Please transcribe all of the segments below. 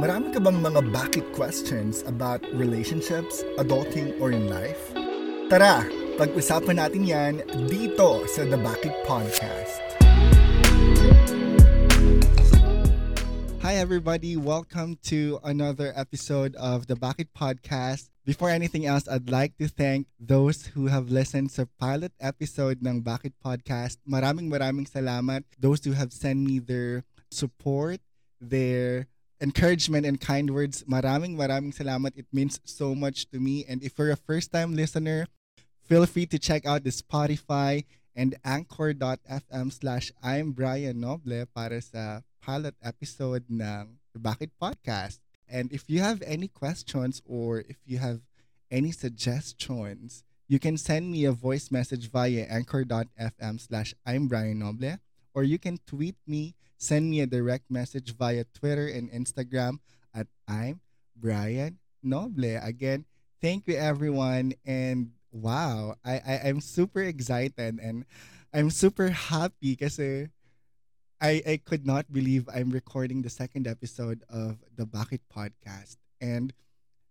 Marami ka bang mga bakit questions about relationships, adulting, or in life? Tara, pag-usapan natin yan dito sa The Bakit Podcast. Hi everybody, welcome to another episode of the Bakit Podcast. Before anything else, I'd like to thank those who have listened sa pilot episode ng Bakit Podcast. Maraming maraming salamat. Those who have sent me their support, their encouragement and kind words. Maraming maraming salamat. It means so much to me. And if you're a first-time listener, feel free to check out the Spotify and anchor.fm slash I'm Brian Noble para sa pilot episode ng Bakit Podcast. And if you have any questions or if you have any suggestions, you can send me a voice message via anchor.fm slash I'm Brian Noble or you can tweet me send me a direct message via Twitter and Instagram at I'm Brian Noble. Again, thank you everyone and wow, I, I I'm super excited and I'm super happy kasi I I could not believe I'm recording the second episode of the Bakit podcast. And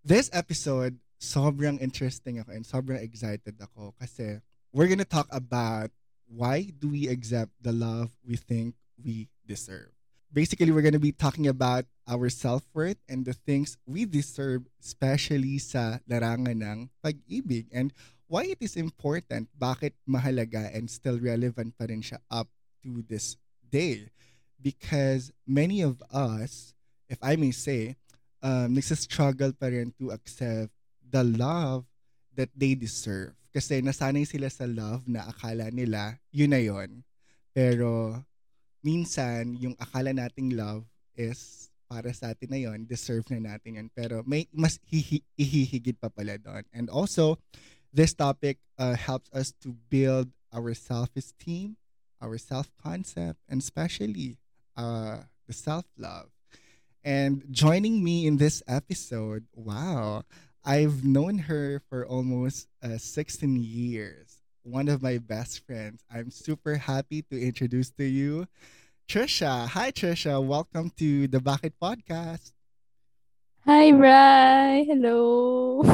this episode sobrang interesting ako and sobrang excited ako kasi we're gonna talk about why do we accept the love we think we deserve. Basically, we're going to be talking about our self-worth and the things we deserve, especially sa larangan ng pag-ibig and why it is important, bakit mahalaga and still relevant pa rin siya up to this day. Because many of us, if I may say, um, struggle pa rin to accept the love that they deserve. Kasi nasanay sila sa love na akala nila, yun na yun. Pero minsan yung akala nating love is para sa atin na yon, deserve na natin yan. Pero may mas hihi, ihihigit pa pala doon. And also, this topic uh, helps us to build our self-esteem, our self-concept, and especially uh, the self-love. And joining me in this episode, wow, I've known her for almost uh, 16 years. One of my best friends. I'm super happy to introduce to you Trisha. Hi, Trisha. Welcome to the Bakit Podcast. Hi, Bri. Hello.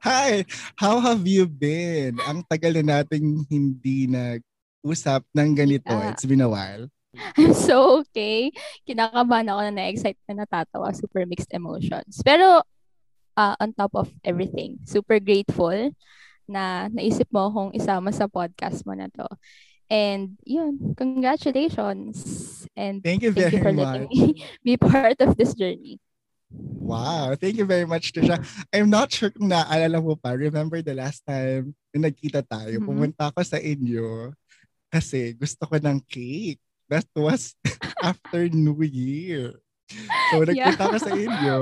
Hi. How have you been? Ang tagal na nating hindi nag-usap ng ganito. Yeah. It's been a while. I'm so okay. Kinakabahan ako na na-excite na natatawa. Super mixed emotions. Pero uh, on top of everything, super grateful na naisip mo akong isama sa podcast mo na to. And yun, congratulations. And thank you thank very you for much. letting me be part of this journey. Wow, thank you very much, Trisha. I'm not sure kung naalala mo pa. Remember the last time na nagkita tayo, mm-hmm. pumunta ako sa inyo kasi gusto ko ng cake. That was after New Year. So, nagpunta yeah. ako sa inyo.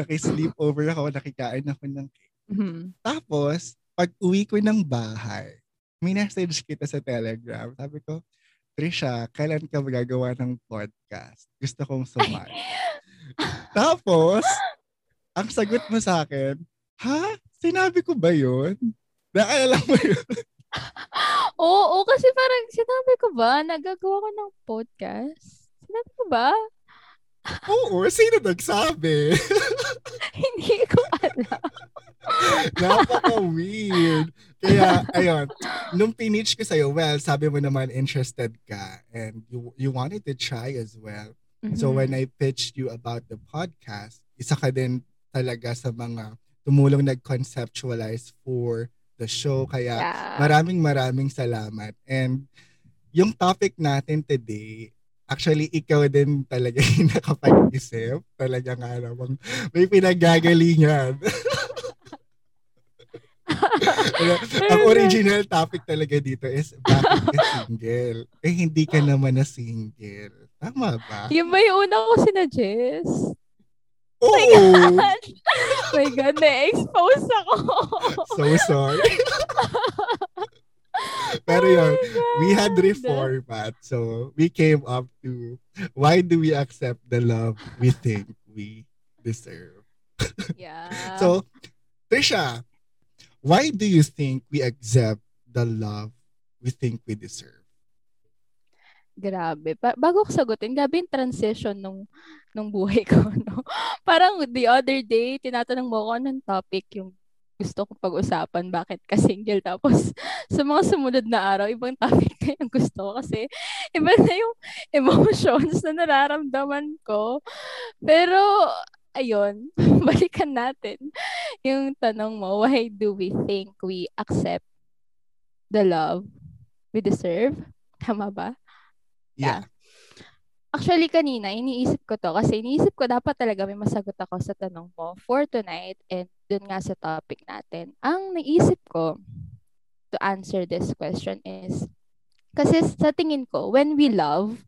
Nakisleep over ako, nakikain ako ng cake. Mm-hmm. Tapos, pag uwi ko ng bahay, minessage kita sa Telegram. Sabi ko, Trisha, kailan ka magagawa ng podcast? Gusto kong sumali. Tapos, ang sagot mo sa akin, ha? Sinabi ko ba yun? Nakaalala mo yun? Oo, kasi parang sinabi ko ba, nagagawa ko ng podcast? Sinabi ko ba? Oo, sino nagsabi? Hindi ko alam. Napaka-weird. Kaya, ayun, nung pinitch ko sa'yo, well, sabi mo naman interested ka and you, you wanted to try as well. Mm-hmm. So when I pitched you about the podcast, isa ka din talaga sa mga tumulong nag-conceptualize for the show. Kaya yeah. maraming maraming salamat. And yung topic natin today, actually ikaw din talaga yung nakapag-isip. Talaga nga namang may pinagagalingan. ang original topic talaga dito is bakit ka single? Eh, hindi ka naman na single. Tama ba? Yung yung una ko sinadjust? Oh my God! my God, na-expose ako. so sorry. Pero yun, oh we had reformat. So, we came up to why do we accept the love we think we deserve? yeah. so, Trisha, why do you think we accept the love we think we deserve? Grabe. Pa- bago ko sagutin, grabe yung transition nung, nung buhay ko. No? Parang the other day, tinatanong mo ako ng topic yung gusto ko pag-usapan, bakit ka single. Tapos, sa mga sumunod na araw, ibang topic na yung gusto ko kasi iba na yung emotions na nararamdaman ko. Pero, ayun, balikan natin yung tanong mo, why do we think we accept the love we deserve? Tama ba? Yeah. Actually, kanina, iniisip ko to kasi iniisip ko dapat talaga may masagot ako sa tanong mo for tonight and dun nga sa topic natin. Ang naisip ko to answer this question is, kasi sa tingin ko, when we love,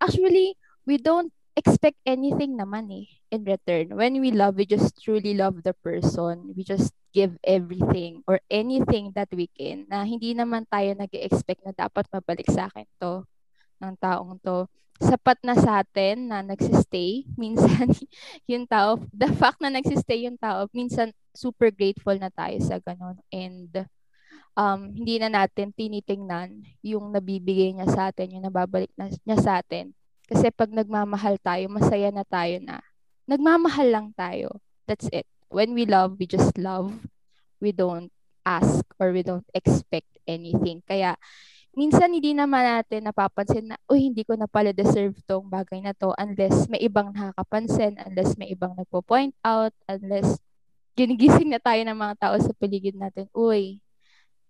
actually, we don't expect anything naman eh in return. When we love, we just truly love the person. We just give everything or anything that we can na hindi naman tayo nag expect na dapat mabalik sa akin to ng taong to sapat na sa atin na nagsistay. Minsan, yung tao, the fact na nagsistay yung tao, minsan super grateful na tayo sa ganun. And um, hindi na natin tinitingnan yung nabibigay niya sa atin, yung nababalik na, niya sa atin. Kasi pag nagmamahal tayo, masaya na tayo na. Nagmamahal lang tayo. That's it. When we love, we just love. We don't ask or we don't expect anything. Kaya minsan hindi naman natin napapansin na, uy, hindi ko na pala deserve tong bagay na to unless may ibang nakakapansin, unless may ibang nagpo-point out, unless ginigising na tayo ng mga tao sa paligid natin, uy,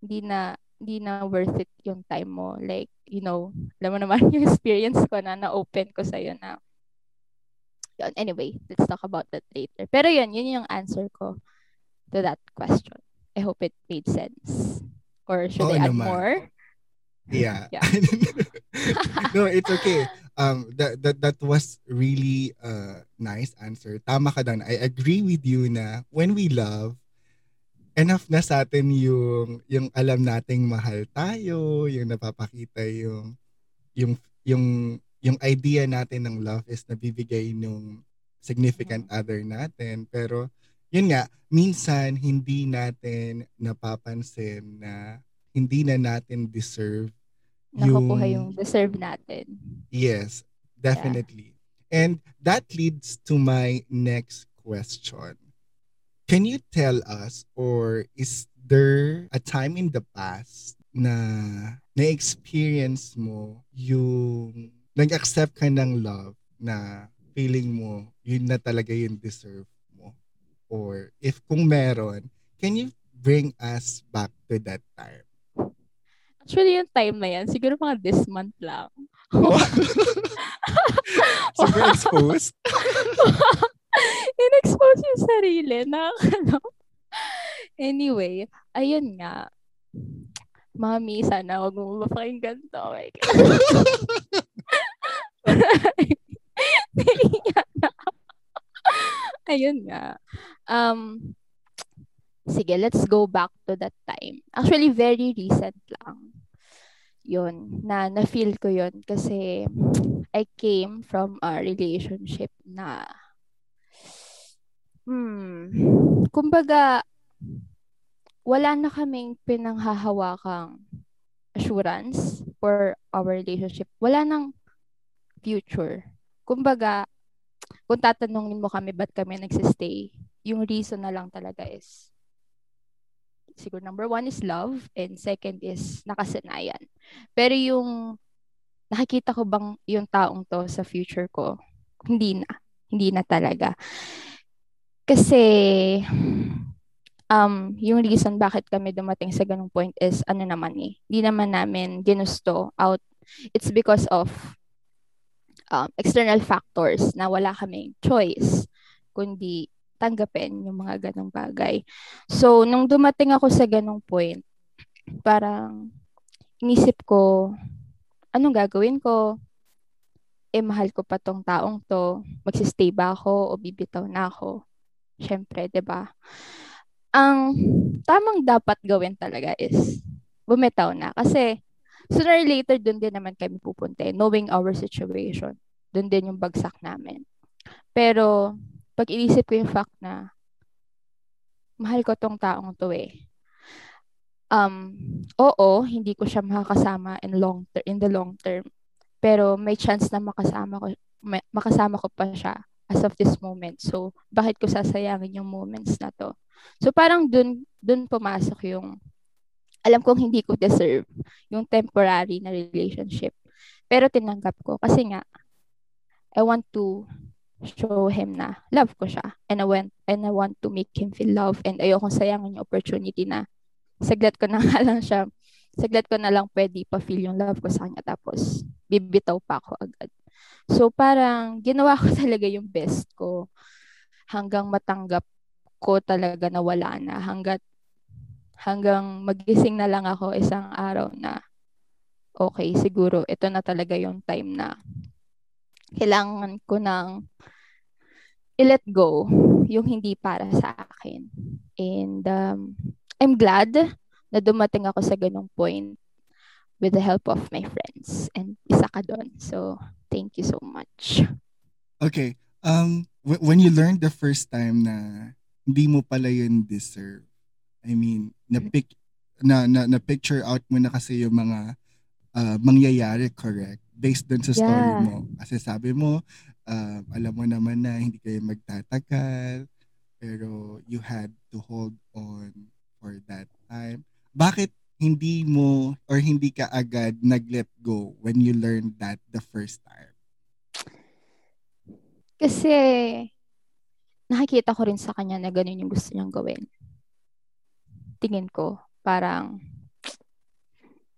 hindi na hindi na worth it yung time mo. Like, you know, alam mo naman yung experience ko na na-open ko sa'yo na yun. Anyway, let's talk about that later. Pero yun, yun yung answer ko to that question. I hope it made sense. Or should Oo I add naman. more? Yeah. Yeah. no, it's okay. Um, that that that was really a nice answer. Tama ka doon. I agree with you na when we love, enough na sa atin yung yung alam nating mahal tayo, yung napapakita yung yung yung yung idea natin ng love is nabibigay nung significant other natin. Pero yun nga, minsan hindi natin napapansin na hindi na natin deserve Nakukuha yung deserve natin. Yes, definitely. And that leads to my next question. Can you tell us or is there a time in the past na na-experience mo yung nag-accept ka ng love na feeling mo yun na talaga yung deserve mo? Or if kung meron, can you bring us back to that time? Actually, yung time na yan, siguro mga this month lang. Super exposed. In-expose yung sarili na ano. Anyway, ayun nga. Mami, sana wag mo mapakinggan to. Oh my God. Ayun nga. Um, sige, let's go back to that time. Actually, very recent lang. Yun, na na-feel ko yun kasi I came from a relationship na hmm, kumbaga wala na kaming pinanghahawakang assurance for our relationship. Wala nang future. Kumbaga, kung tatanungin mo kami ba't kami nagsistay, yung reason na lang talaga is siguro number one is love and second is nakasanayan. Pero yung nakikita ko bang yung taong to sa future ko, hindi na. Hindi na talaga. Kasi um, yung reason bakit kami dumating sa ganung point is ano naman eh, hindi naman namin ginusto out. It's because of um, external factors na wala kaming choice kundi tanggapin yung mga ganong bagay. So, nung dumating ako sa ganong point, parang inisip ko, anong gagawin ko? Eh, mahal ko pa tong taong to. Magsistay ba ako o bibitaw na ako? Siyempre, ba? Ang tamang dapat gawin talaga is bumitaw na. Kasi sooner or later, dun din naman kami pupunta. eh, Knowing our situation. Dun din yung bagsak namin. Pero, pag inisip ko yung fact na mahal ko tong taong to eh. Um, oo, hindi ko siya makakasama in long ter- in the long term. Pero may chance na makasama ko may, makasama ko pa siya as of this moment. So, bakit ko sasayangin yung moments na to? So, parang dun, dun pumasok yung alam kong hindi ko deserve yung temporary na relationship. Pero tinanggap ko kasi nga I want to show him na love ko siya. And I want and I want to make him feel love. And ayoko sayangin yung opportunity na saglit ko na nga lang siya saglit ko na lang pwede pa-feel yung love ko sa kanya. Tapos bibitaw pa ako agad. So parang ginawa ko talaga yung best ko. Hanggang matanggap ko talaga na wala na. Hanggat hanggang magising na lang ako isang araw na okay siguro ito na talaga yung time na kailangan ko nang i-let go yung hindi para sa akin. And um, I'm glad na dumating ako sa ganong point with the help of my friends. And isa ka doon. So, thank you so much. Okay. Um, w- when you learned the first time na hindi mo pala yun deserve, I mean, na-pick, na, na, na-picture out mo na kasi yung mga uh, mangyayari, correct? Based dun sa story yeah. mo. Kasi sabi mo, uh, alam mo naman na hindi kayo magtatagal, pero you had to hold on for that time. Bakit hindi mo or hindi ka agad nag-let go when you learned that the first time? Kasi nakikita ko rin sa kanya na ganun yung gusto niyang gawin. Tingin ko, parang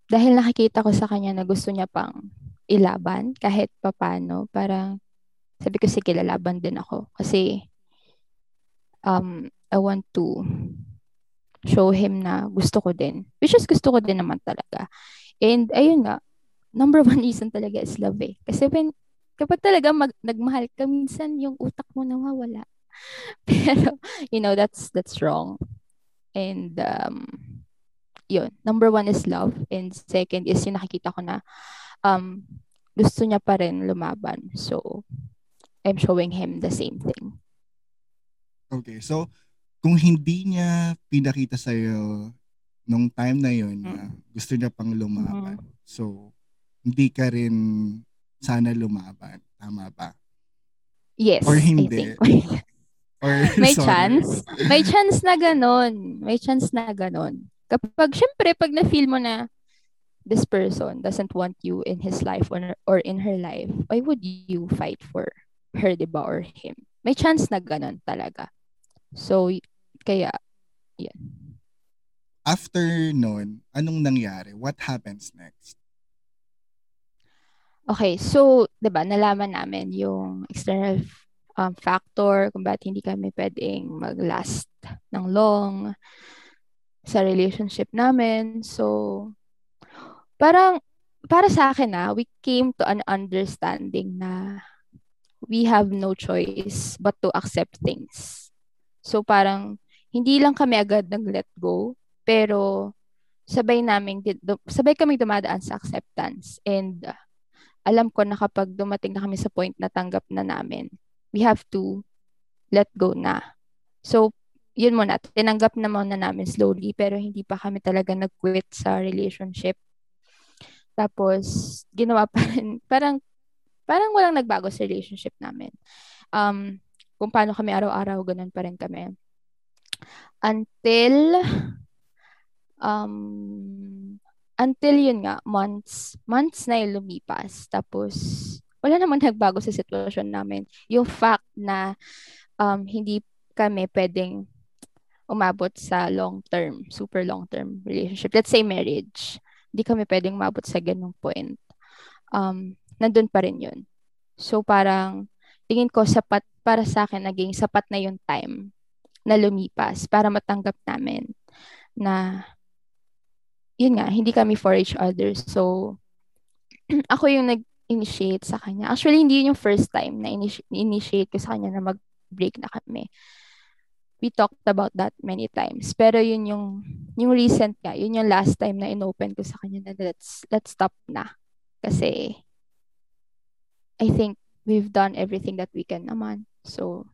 dahil nakikita ko sa kanya na gusto niya pang ilaban kahit papano. Parang sabi ko, sige, lalaban din ako. Kasi um, I want to show him na gusto ko din. Which is gusto ko din naman talaga. And ayun nga, number one reason talaga is love eh. Kasi when, kapag talaga mag, nagmahal ka, minsan yung utak mo nawawala. Pero, you know, that's that's wrong. And um, yun, number one is love. And second is yung nakikita ko na um, gusto niya pa rin lumaban. So, I'm showing him the same thing. Okay, so kung hindi niya pinakita sa iyo nung time na yon na mm. gusto niya pang lumaban. Mm-hmm. So, hindi ka rin sana lumaban. Tama ba? Yes. Or hindi. Or, may sorry. chance. May chance na ganun. May chance na ganun. Kapag, syempre, pag na-feel mo na this person doesn't want you in his life or, or in her life, why would you fight for her, di ba, or him? May chance na ganun talaga. So, kaya, yan. After noon, anong nangyari? What happens next? Okay, so, di ba, nalaman namin yung external um, factor kung bakit hindi kami pwedeng mag-last ng long sa relationship namin. So, parang para sa akin na ah, we came to an understanding na we have no choice but to accept things. So parang hindi lang kami agad nag-let go, pero sabay namin sabay kami dumadaan sa acceptance and uh, alam ko na kapag dumating na kami sa point na tanggap na namin, we have to let go na. So yun muna, tinanggap na muna namin slowly pero hindi pa kami talaga nag-quit sa relationship tapos, ginawa pa rin, parang, parang walang nagbago sa relationship namin. Um, kung paano kami araw-araw, ganun pa rin kami. Until, um, until yun nga, months, months na yung lumipas. Tapos, wala naman nagbago sa sitwasyon namin. Yung fact na um, hindi kami pwedeng umabot sa long-term, super long-term relationship. Let's say marriage di kami pwedeng mabot sa ganung point. Um, nandun pa rin yun. So parang tingin ko sapat para sa akin naging sapat na yung time na lumipas para matanggap namin na yun nga, hindi kami for each other. So, ako yung nag-initiate sa kanya. Actually, hindi yun yung first time na initiate ko sa kanya na mag-break na kami we talked about that many times. Pero yun yung, yung recent nga, yun yung last time na inopen ko sa kanya na let's, let's stop na. Kasi, I think we've done everything that we can naman. So,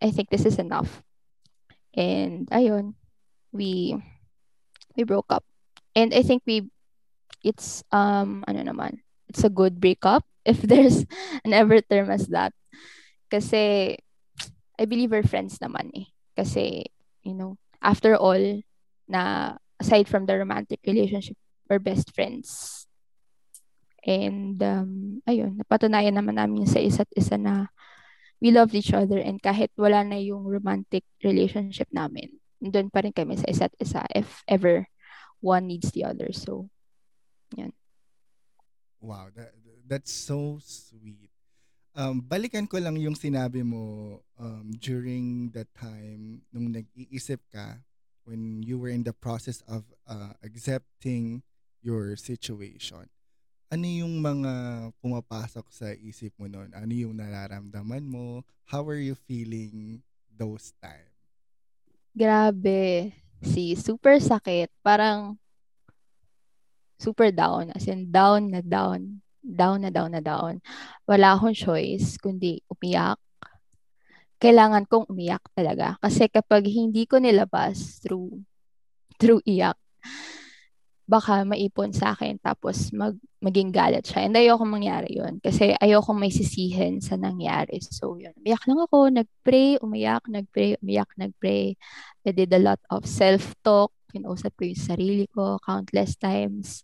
I think this is enough. And, ayun, we, we broke up. And I think we, it's, um, ano naman, it's a good breakup if there's an ever term as that. Kasi I believe we're friends naman eh. Kasi, you know, after all, na aside from the romantic relationship, we're best friends. And, um, ayun, napatunayan naman namin sa isa't isa na we love each other and kahit wala na yung romantic relationship namin, doon pa rin kami sa isa't isa if ever one needs the other. So, yan. Wow, that, that's so sweet. Um, balikan ko lang yung sinabi mo um, during the time nung nag-iisip ka when you were in the process of uh, accepting your situation. Ano yung mga pumapasok sa isip mo noon? Ano yung nararamdaman mo? How are you feeling those time? Grabe. Si super sakit. Parang super down. As in, down na down down na down na down. Wala akong choice kundi umiyak. Kailangan kong umiyak talaga. Kasi kapag hindi ko nilabas through, through iyak, baka maipon sa akin tapos mag, maging galit siya. And ayoko mangyari yun kasi ayoko may sisihin sa nangyari. So yun, umiyak lang ako, nagpray, umiyak, nagpray, umiyak, nagpray. I did a lot of self-talk, kinausap ko yung sarili ko countless times.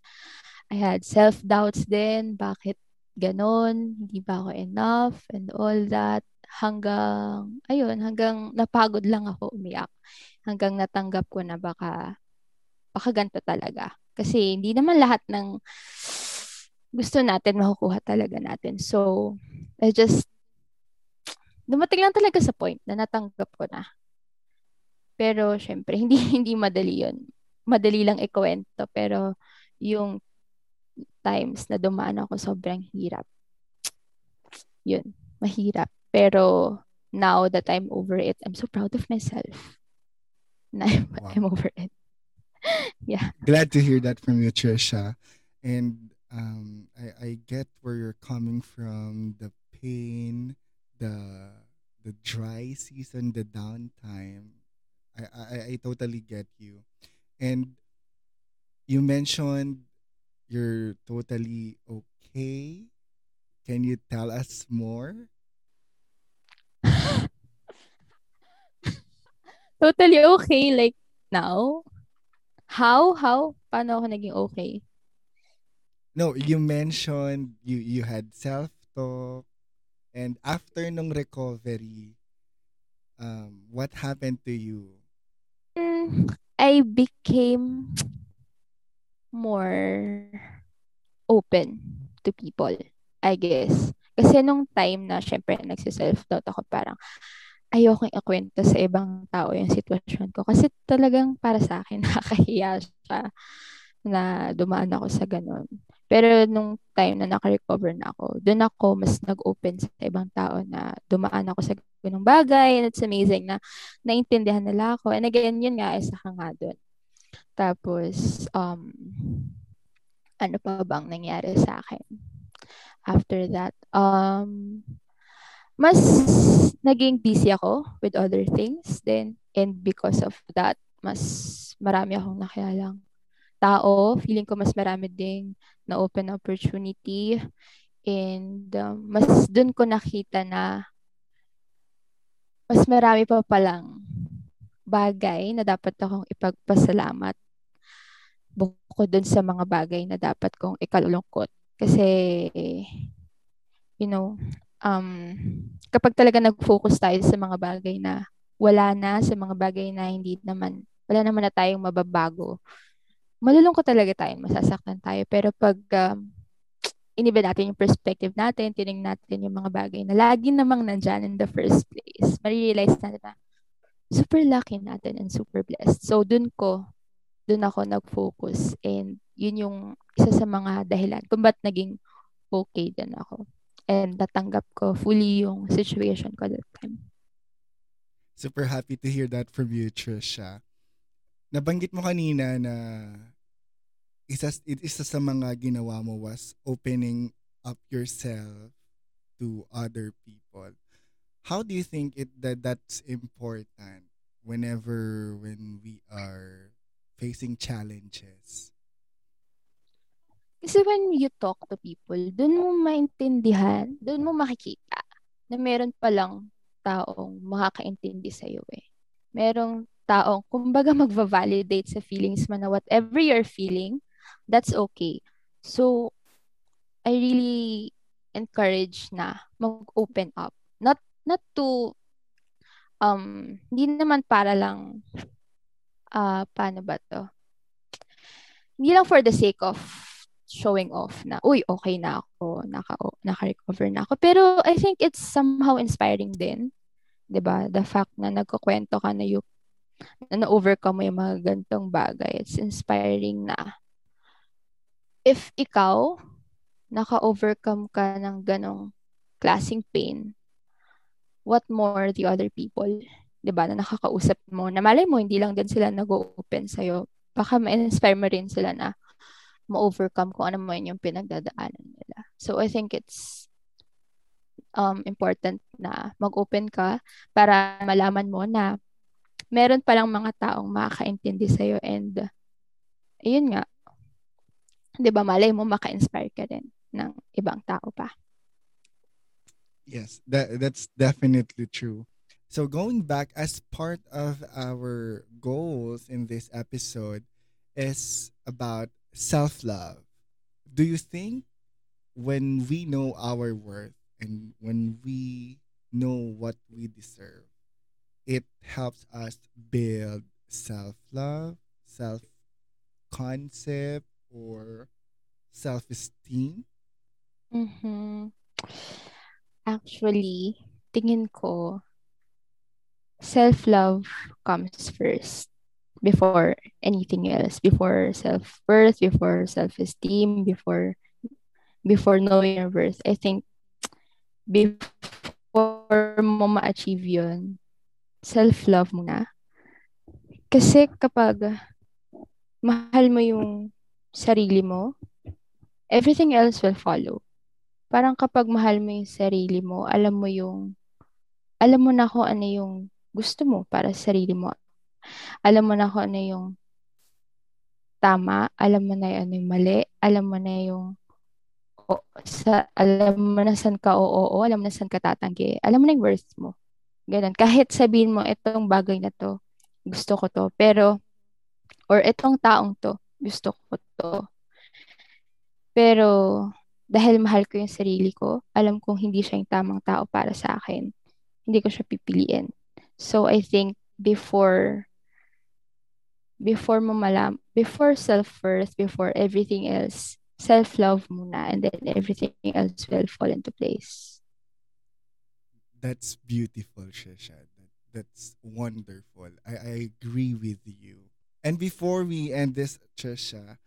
I had self-doubts din, bakit ganon, hindi ba ako enough, and all that. Hanggang, ayun, hanggang napagod lang ako umiyak. Hanggang natanggap ko na baka, baka ganito talaga. Kasi hindi naman lahat ng gusto natin makukuha talaga natin. So, I just, dumating lang talaga sa point na natanggap ko na. Pero, syempre, hindi, hindi madali yun. Madali lang ikwento. Pero, yung times na dumaan ako sobrang hirap. Yun, mahirap. Pero now that I'm over it, I'm so proud of myself. Na I'm, wow. I'm over it. yeah. Glad to hear that from you, Trisha. And um, I, I get where you're coming from, the pain, the the dry season, the downtime. I, I, I totally get you. And you mentioned you're totally okay. Can you tell us more? totally okay like now? How? How? Paano ako naging okay? No, you mentioned you you had self-talk and after nung recovery, um, what happened to you? Mm, I became more open to people, I guess. Kasi nung time na syempre nagsiself-doubt ako parang ayokong ikwento sa ibang tao yung sitwasyon ko. Kasi talagang para sa akin nakakahiya siya na dumaan ako sa ganun. Pero nung time na naka-recover na ako, doon ako mas nag-open sa ibang tao na dumaan ako sa ganung bagay. And it's amazing na naintindihan nila ako. And again, yun nga, isa ka nga doon. Tapos, um, ano pa bang nangyari sa akin? After that, um, mas naging busy ako with other things. Then, and because of that, mas marami akong nakilalang tao. Feeling ko mas marami ding na open opportunity. And um, mas dun ko nakita na mas marami pa palang bagay na dapat akong ipagpasalamat bukod dun sa mga bagay na dapat kong ikalulungkot. Kasi, you know, um, kapag talaga nag-focus tayo sa mga bagay na wala na, sa mga bagay na hindi naman, wala naman na tayong mababago, malulungkot talaga tayo, masasaktan tayo. Pero pag um, iniba natin yung perspective natin, tinignan natin yung mga bagay na lagi namang nandyan in the first place, marirealize natin na super lucky natin and super blessed. So, dun ko, dun ako nag-focus and yun yung isa sa mga dahilan kung ba't naging okay din ako. And natanggap ko fully yung situation ko that time. Super happy to hear that from you, Trisha. Nabanggit mo kanina na isa, isa sa mga ginawa mo was opening up yourself to other people how do you think it that that's important whenever when we are facing challenges? Kasi when you talk to people, dun mo maintindihan, dun mo makikita na meron palang taong makakaintindi sa'yo eh. Merong taong, kumbaga magva-validate sa feelings mo na whatever you're feeling, that's okay. So, I really encourage na mag-open up. Not to um hindi naman para lang uh, paano ba to? Hindi lang for the sake of showing off na, uy, okay na ako, naka, naka-recover na ako. Pero I think it's somehow inspiring din. 'di ba? The fact na nagkukwento ka na you na na-overcome mo yung mga gantong bagay. It's inspiring na if ikaw naka-overcome ka ng ganong klaseng pain, what more the other people, 'di ba, na nakakausap mo, na malay mo hindi lang din sila nag-open sa iyo. Baka ma-inspire mo rin sila na ma-overcome kung ano man yung pinagdadaanan nila. So I think it's um, important na mag-open ka para malaman mo na meron palang mga taong makakaintindi sa'yo and ayun nga, 'di ba malay mo maka-inspire ka din ng ibang tao pa. Yes, that that's definitely true. So going back as part of our goals in this episode is about self-love. Do you think when we know our worth and when we know what we deserve, it helps us build self-love, self-concept or self-esteem? Mm-hmm. Actually, tingin ko, self-love comes first before anything else, before self-worth, before self-esteem, before before knowing your worth. I think before mo ma-achieve yun, self-love muna. Kasi kapag mahal mo yung sarili mo, everything else will follow. Parang kapag mahal mo yung sarili mo, alam mo yung, alam mo na kung ano yung gusto mo para sa sarili mo. Alam mo na kung ano yung tama, alam mo na ano yung mali, alam mo na yung o, sa, alam mo na saan ka oo, alam mo na saan ka tatanggi, alam mo na yung worth mo. Ganun. Kahit sabihin mo, itong bagay na to, gusto ko to, pero, or itong taong to, gusto ko to. Pero, dahil mahal ko yung sarili ko, alam kong hindi siya yung tamang tao para sa akin. Hindi ko siya pipiliin. So, I think, before before mo malam, before self-worth, before everything else, self-love muna and then everything else will fall into place. That's beautiful, Shesha. That's wonderful. I, I agree with you. And before we end this, Trisha,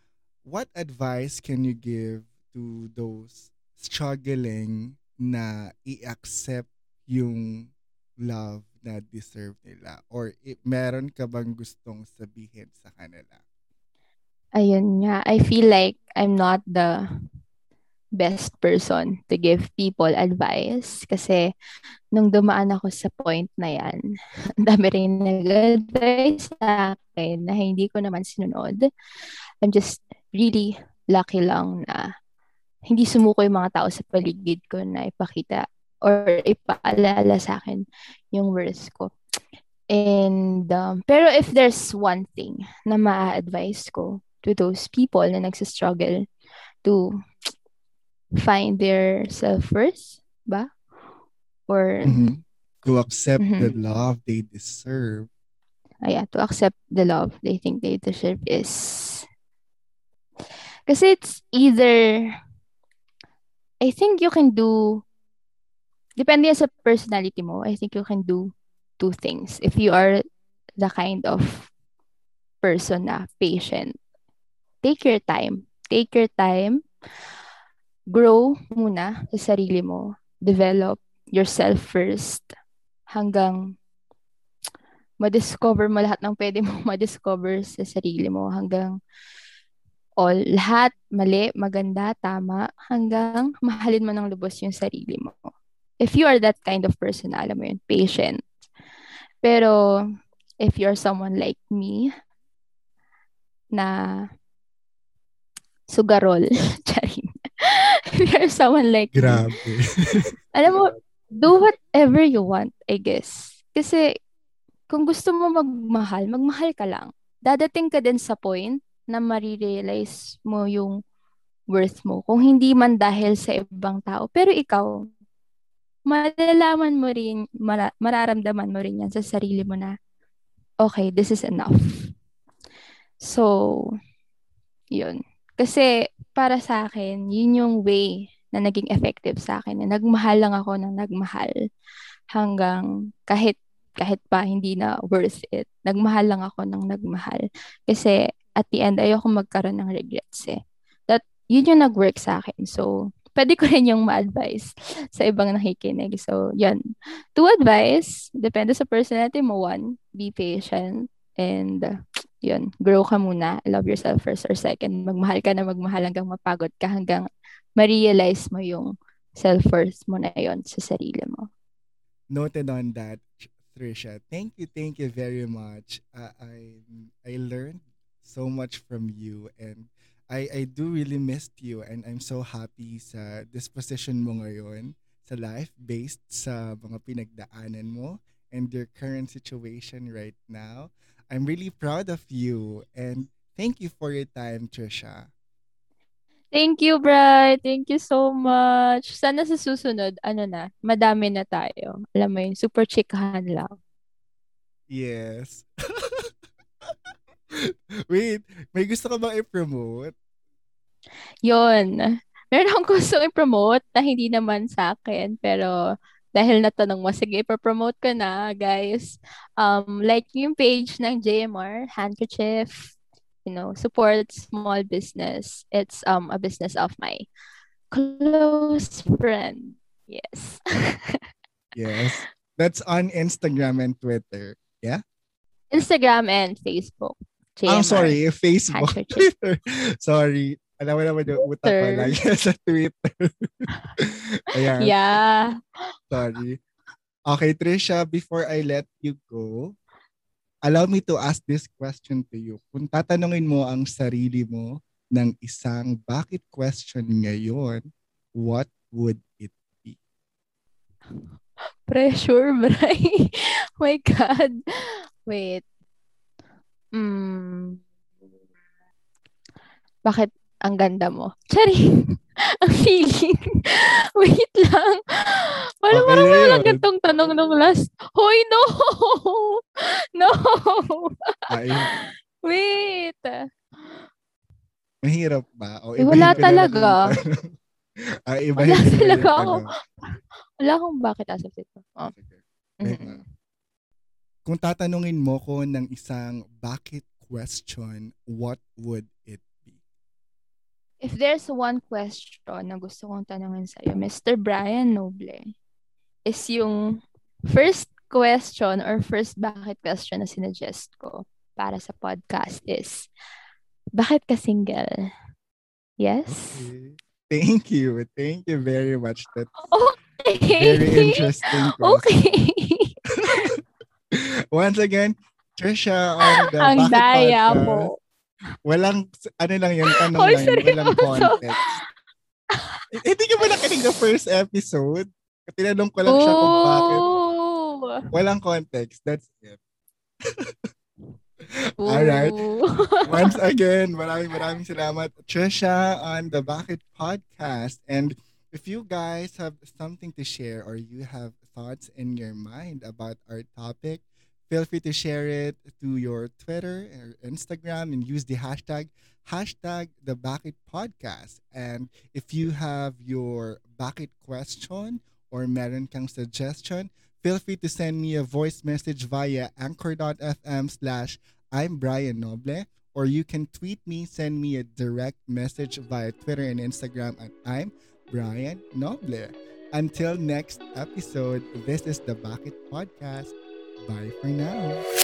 what advice can you give to those struggling na i-accept yung love na deserve nila? Or i- meron ka bang gustong sabihin sa kanila? Ayun nga, I feel like I'm not the best person to give people advice kasi nung dumaan ako sa point na yan, dami rin nag-advise sa akin na hindi ko naman sinunod. I'm just really lucky lang na hindi sumuko yung mga tao sa paligid ko na ipakita or ipaalala sa akin yung worth ko. And, um, pero if there's one thing na ma-advise ko to those people na nagsistruggle to find their self-worth ba? Or Mhm. To accept the Mhm. love they deserve. Ayan, to accept the love they think they deserve is kasi it's either I think you can do depende sa personality mo. I think you can do two things. If you are the kind of person na patient, take your time. Take your time. Grow muna sa sarili mo. Develop yourself first hanggang ma-discover mo lahat ng pwede mo ma-discover sa sarili mo hanggang all, lahat mali, maganda, tama, hanggang mahalin mo ng lubos yung sarili mo. If you are that kind of person, alam mo yun, patient. Pero, if you're someone like me, na sugarol. Charing. if you're someone like me, Grabe. alam mo, do whatever you want, I guess. Kasi, kung gusto mo magmahal, magmahal ka lang. Dadating ka din sa point na marirealize mo yung worth mo. Kung hindi man dahil sa ibang tao. Pero ikaw, malalaman mo rin, mara- mararamdaman mo rin yan sa sarili mo na, okay, this is enough. So, yun. Kasi, para sa akin, yun yung way na naging effective sa akin. Na nagmahal lang ako ng nagmahal hanggang kahit kahit pa hindi na worth it. Nagmahal lang ako ng nagmahal. Kasi at the end, ayoko magkaroon ng regrets eh. That, yun yung nag-work sa akin. So, pwede ko rin yung ma-advise sa ibang nakikinig. So, yun. Two advice, depende sa personality mo. One, be patient. And, yun, grow ka muna. Love yourself first or second. Magmahal ka na magmahal hanggang mapagod ka hanggang ma-realize mo yung self-worth mo na yon sa sarili mo. Noted on that, Trisha. Thank you, thank you very much. Uh, I I learned so much from you and I I do really missed you and I'm so happy sa disposition mo ngayon sa life based sa mga pinagdaanan mo and your current situation right now. I'm really proud of you and thank you for your time, Trisha. Thank you, Bri. Thank you so much. Sana sa susunod, ano na, madami na tayo. Alam mo yun, super chikahan lang. Yes. Wait, may gusto ka bang i-promote? Yun. Meron akong gusto i-promote na hindi naman sa akin, pero dahil natanong mo, sige, ipapromote ko na, guys. Um, like yung page ng JMR, Handkerchief, you know, support small business. It's um a business of my close friend. Yes. yes. That's on Instagram and Twitter. Yeah? Instagram and Facebook. JMR. I'm sorry, Facebook. Twitter. sorry. Alam mo naman yung utak ko lang sa Twitter. Ayan. Yeah. Sorry. Okay, Trisha, before I let you go, allow me to ask this question to you. Kung tatanungin mo ang sarili mo ng isang bakit question ngayon, what would it be? Pressure, Bray. My God. Wait. Hmm. Bakit ang ganda mo? Charing. ang feeling. Wait lang. Wala okay, parang wala lang gantong tanong nung last. Hoy, no! no! Ay. Wait. Mahirap ba? O, eh, wala talaga. Ay, iba wala talaga ako. Wala akong bakit as of ito. Oh. Mm-hmm. Kung tatanungin mo ko ng isang bakit question, what would it If there's one question na gusto kong tanungin sa'yo, Mr. Brian Noble, is yung first question or first bakit question na sinuggest ko para sa podcast is, bakit ka single? Yes? Okay. Thank you. Thank you very much. That's okay. very interesting question. Okay. Once again, Trisha on the Ang daya podcast. mo. Walang, ano lang yun, tanong Hoy, lang yun, walang context. Eh, hindi ka ba nakinig sa first episode? Tinanong ko lang siya kung bakit. Walang context. That's it. Alright. Once again, maraming maraming salamat, Trisha, on the Bakit Podcast. And if you guys have something to share or you have thoughts in your mind about our topic, feel free to share it to your Twitter or Instagram and use the hashtag hashtag the Bakit Podcast. And if you have your Bakit question or meron kang suggestion, feel free to send me a voice message via anchor.fm slash I'm Brian Noble or you can tweet me, send me a direct message via Twitter and Instagram at I'm Brian Noble. Until next episode, this is the Bucket Podcast. Bye for now.